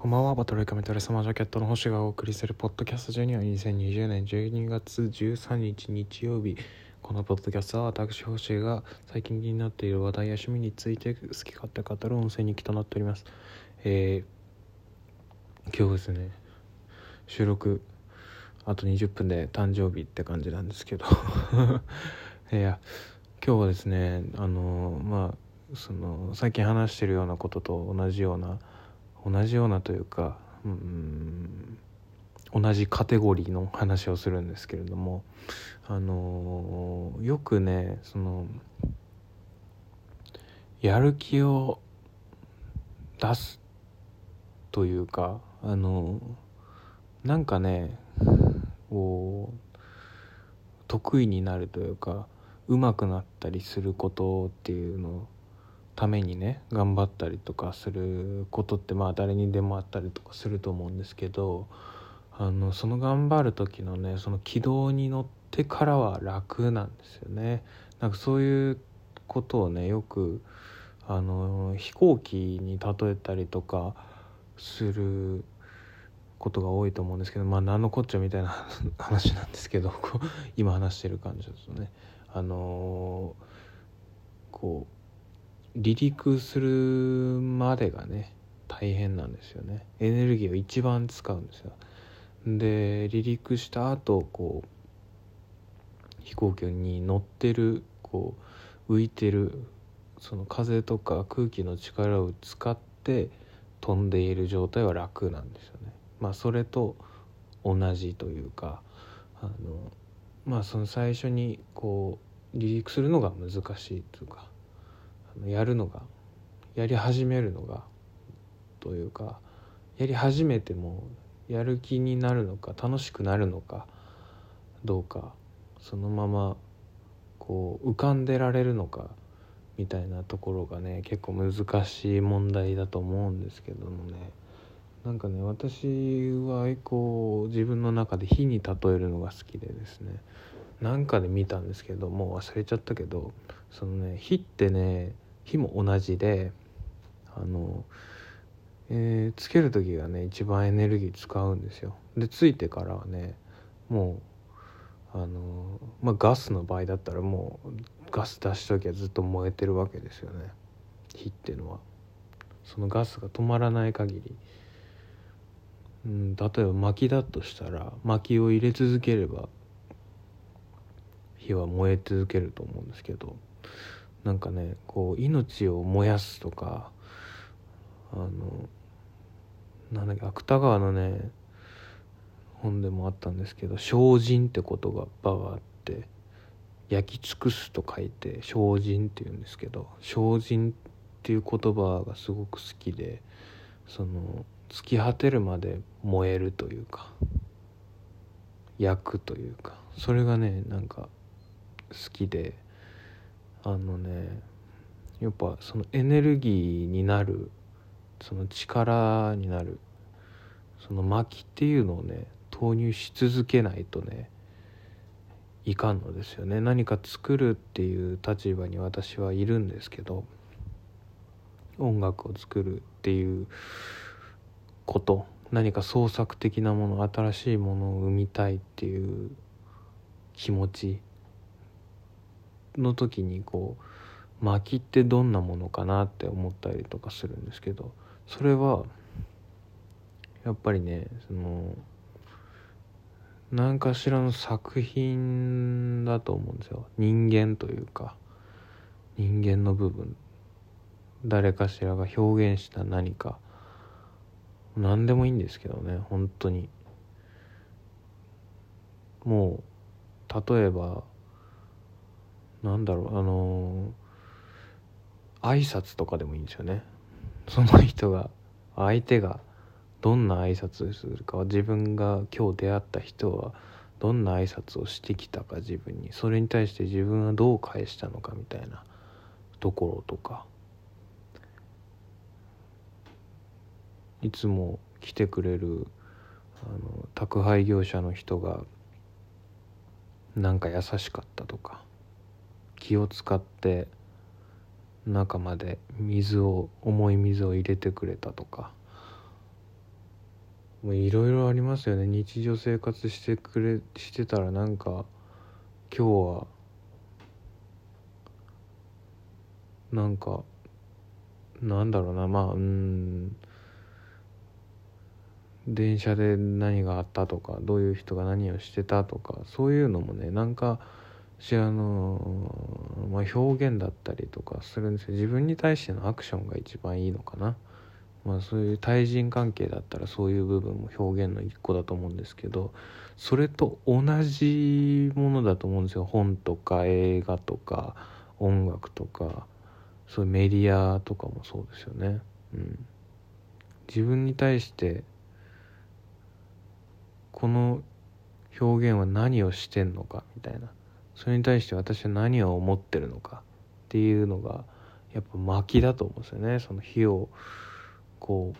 こんばんは、バトルカメトレサマージャケットの星がお送りするポッドキャストジュニア2020年12月13日日曜日。このポッドキャストは私星が最近気になっている話題や趣味について好き勝手語る音声日記となっております。えー、今日ですね、収録あと20分で誕生日って感じなんですけど いや今日はですねあのまあその最近話してるようなことと同じような同じようなというかうん同じカテゴリーの話をするんですけれどもあのよくねそのやる気を出すというかあのなんかねこう得意になるというか上手くなったりすることっていうのをためにね頑張ったりとかすることってまあ誰にでもあったりとかすると思うんですけどあのその頑張る時のねその軌道に乗ってからは楽なんですよね。なんかそういうことをねよくあの飛行機に例えたりとかすることが多いと思うんですけどまあ何のこっちゃみたいな 話なんですけど今話してる感じですとねあのこう離陸するまでがね大変なんですよね。エネルギーを一番使うんですよ。で離陸した後こう飛行機に乗ってるこう浮いてるその風とか空気の力を使って飛んでいる状態は楽なんですよね。まあそれと同じというかあのまあその最初にこう離陸するのが難しいというかやるのがやり始めるのがというかやり始めてもやる気になるのか楽しくなるのかどうかそのままこう浮かんでられるのかみたいなところがね結構難しい問題だと思うんですけどもね。なんかね私はこう自分の中で火に例えるのが好きでですね。なんかで見たんですけどもう忘れちゃったけどそのね火ってね火も同じであの、えー、つける時がね一番エネルギー使うんですよ。でついてからはねもうあのまあガスの場合だったらもうガス出しときはずっと燃えてるわけですよね。火っていうのは。そのガスが止まらない限り。うん、例えば薪だとしたら薪を入れ続ければ火は燃え続けると思うんですけどなんかねこう命を燃やすとかあのなんだっけ芥川のね本でもあったんですけど「精進」って言葉があって焼き尽くすと書いて「精進」って言うんですけど「精進」っていう言葉がすごく好きでその突き果てるまで燃えるというか焼くというかそれがねなんか好きであのねやっぱそのエネルギーになるその力になるその薪っていうのをね投入し続けないとねいかんのですよね。何か作るっていう立場に私はいるんですけど音楽を作るっていうこと何か創作的なもの新しいものを生みたいっていう気持ちの時にこう薪ってどんなものかなって思ったりとかするんですけどそれはやっぱりねその何かしらの作品だと思うんですよ。人間というか人間の部分。誰かしらが表現した何か。何でもいいんですけどね本当に。もう例えばなんだろうあのー、挨拶とかでもいいんですよね。その人が相手がどんな挨拶をするか自分が今日出会った人はどんな挨拶をしてきたか自分に。それに対して自分はどう返したのかみたいなところとか。いつも来てくれるあの宅配業者の人がなんか優しかったとか。気を使って中まで水を重い水を入れてくれたとか。もういろいろありますよね。日常生活してくれしてたらなんか今日はなんかなんだろうな。まあうん。電車で何があったとかどういう人が何をしてたとかそういうのもねなんかしらの、まあ、表現だったりとかするんですよ自分に対してのアクションが一番いいのかな。まあ、そういう対人関係だったらそういう部分も表現の一個だと思うんですけどそれと同じものだと思うんですよ本とか映画とか音楽とかそういうメディアとかもそうですよね。うん、自分に対してこの表現は何をしてんのかみたいなそれに対して私は何を思ってるのかっていうのがやっぱ薪だと思うんですよね。その火をこ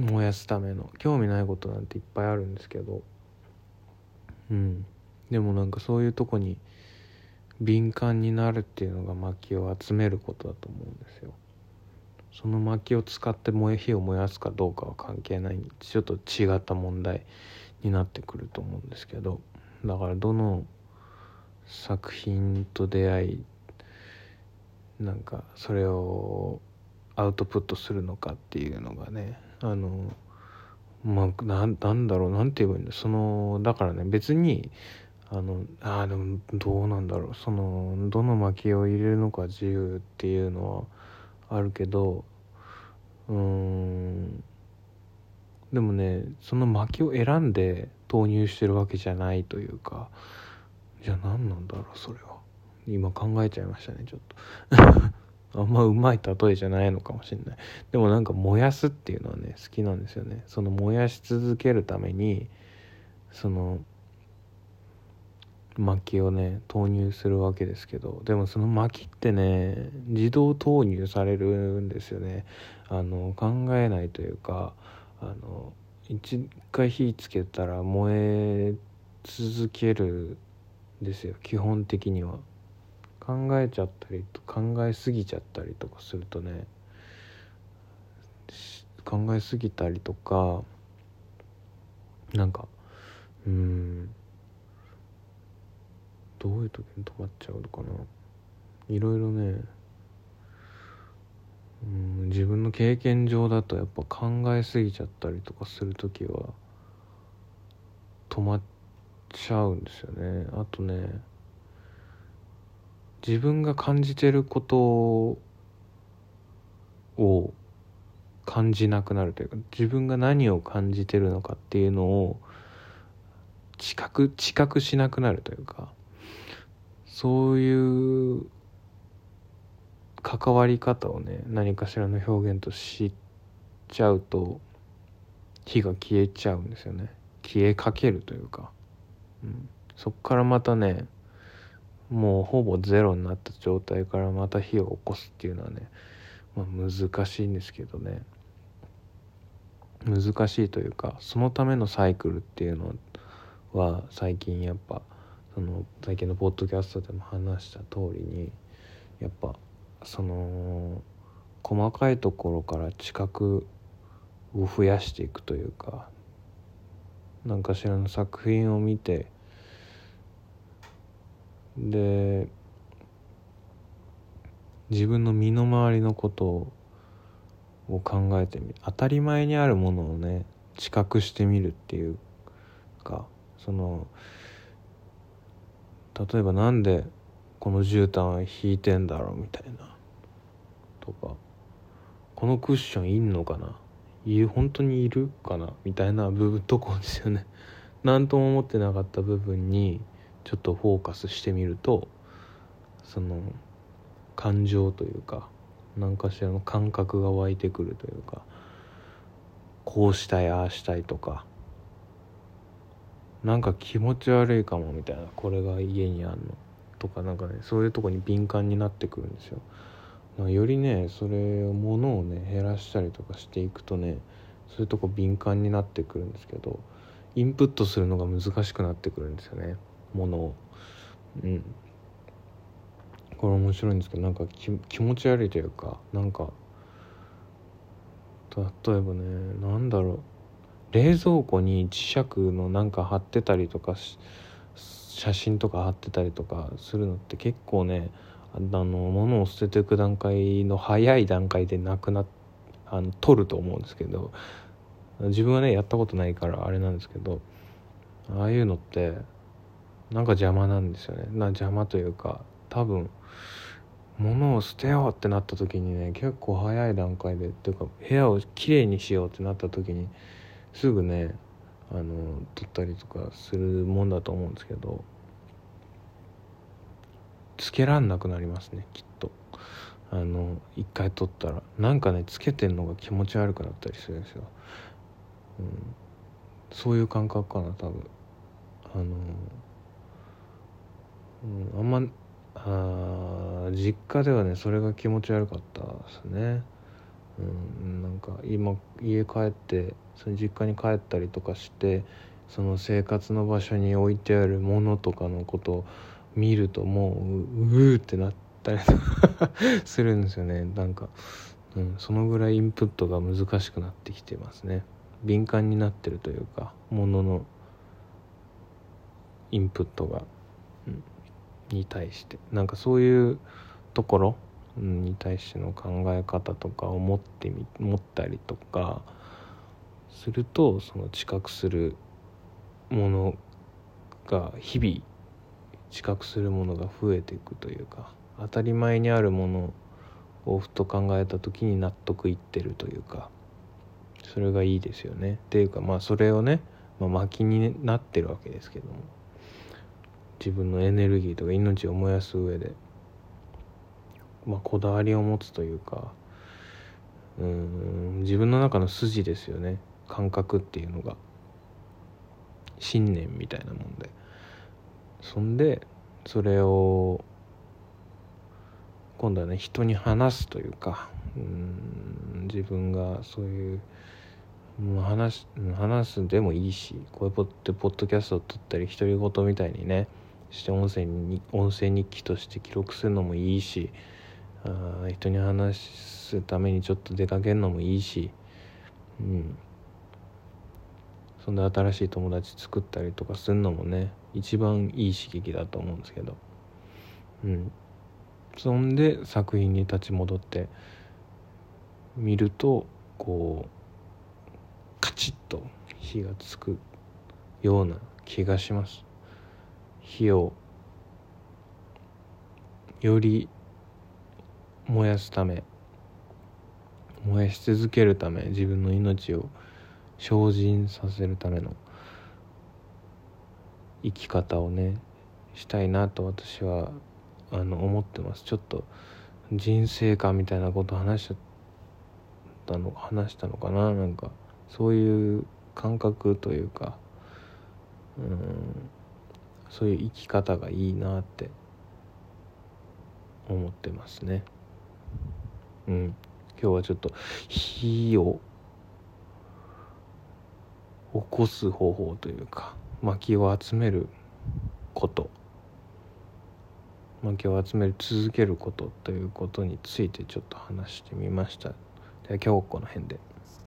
う燃やすための興味ないことなんていっぱいあるんですけど。うん。でもなんかそういうとこに敏感になるっていうのが薪を集めることだと思うんですよ。その薪を使って燃え火を燃やすかどうかは関係ない。ちょっと違った問題になってくると思うんですけど。だからどの作品と出会いなんかそれをアウトプットするのかっていうのがねあのまあななんだろうなんて言えばいいんだそのだからね別にあのあでもどうなんだろう。そのどの薪を入れるのか自由っていうのはあるけどうーん。でもねその薪を選んで投入してるわけじゃないというかじゃあ何なんだろうそれは。今考えちゃいましたねちょっと。あんまうまい例えじゃないのかもしれない。でもなんか燃やすっていうのはね好きなんですよね。その燃やし続けるためにその薪をね投入するわけですけど。でもその薪ってね自動投入されるんですよね。あの考えないというかあの一回火つけたら燃え続けるですよ基本的には。考えちゃったりと考えすぎちゃったりとかするとね考えすぎたりとかなんかうんどういう時に止まっちゃうのかな。いろいろねうん自分の経験上だとやっぱ考えすぎちゃったりとかする時は止まっちゃうんですよね。あとね自分が感じてることを感じなくなるというか自分が何を感じてるのかっていうのを知覚知覚しなくなるというかそういう関わり方をね何かしらの表現と知っちゃうと火が消えちゃうんですよね。消えかけるというか、そっからまたねもうほぼゼロになった状態からまた火を起こすっていうのはね、まあ、難しいんですけどね。難しいというかそのためのサイクルっていうのは最近やっぱその最近のポッドキャストでも話した通りにやっぱその細かいところから知覚を増やしていくというか何かしらの作品を見てで自分の身の回りのことを考えてみる当たり前にあるものをね知覚してみるっていうかその例えばなんでこの絨毯は引いてんだろうみたいなとかこのクッションいんのかない本当にいるかな？みたいな部分とこですよね。何とも思ってなかった部分にちょっとフォーカスしてみるとその感情というか何かしらの感覚が湧いてくるというかこうしたいああしたいとかなんか気持ち悪いかもみたいなこれが家にあんのとかなんかねそういうとこに敏感になってくるんですよ。よりねそれを物をね減らしたりとかしていくとねそういうとこ敏感になってくるんですけどインプットするのが難しくなってくるんですよね物を。うん。これ面白いんですけどなんか気持ち悪いというかなんか例えばね何だろう。冷蔵庫に磁石のなんか貼ってたりとか写真とか貼ってたりとかするのって結構ねあの物を捨てていく段階の早い段階でなくなあの取ると思うんですけど自分はねやったことないからあれなんですけどああいうのってなんか邪魔なんですよね。な邪魔というか多分物を捨てようってなった時にね結構早い段階でっていうか部屋をきれいにしようってなった時にすぐねあの取ったりとかするもんだと思うんですけどつけらんなくなりますねきっと。あの一回取ったら。なんかねつけてんのが気持ち悪くなったりするんですよ、うん、そういう感覚かな多分。あの、うん、あんまあ実家ではねそれが気持ち悪かったですね。うんなんか今家帰ってその実家に帰ったりとかしてその生活の場所に置いてあるものとかのことを見るともうううってなったりするんですよね。なんか、うん、そのぐらいインプットが難しくなってきてますね。敏感になってるというかもののインプットが、うん、に対して。なんかそういうところに対しての考え方とかを持ってみ持ったりとかするとその知覚するものが日々知覚するものが増えていくというか当たり前にあるものをふと考えた時に納得いってるというかそれがいいですよね。っていうかまあそれをね、まあ、薪になってるわけですけども自分のエネルギーとか命を燃やす上でまあ、こだわりを持つというかうん自分の中の筋ですよね。感覚っていうのが。信念みたいなもんで。そんでそれを今度はね人に話すというかうん自分がそういう話話すでもいいしこういうポッポッドキャストを撮ったり独り言みたいにねして音声に音声日記として記録するのもいいしあ人に話すためにちょっと出かけるのもいいしうん。そんで新しい友達作ったりとかするのもね一番いい刺激だと思うんですけど。うん。そんで作品に立ち戻って見るとこうカチッと火がつくような気がします。火をより燃やすため燃やし続けるため自分の命を精進させるための生き方をねしたいなと私はあの思ってます。ちょっと人生観みたいなこと話しちゃったの話したのかな？なんかそういう感覚というかうんそういう生き方がいいなって思ってますね。うん、今日はちょっと火を起こす方法というか薪を集めること薪を集め続けることということについてちょっと話してみましたでは今日この辺で。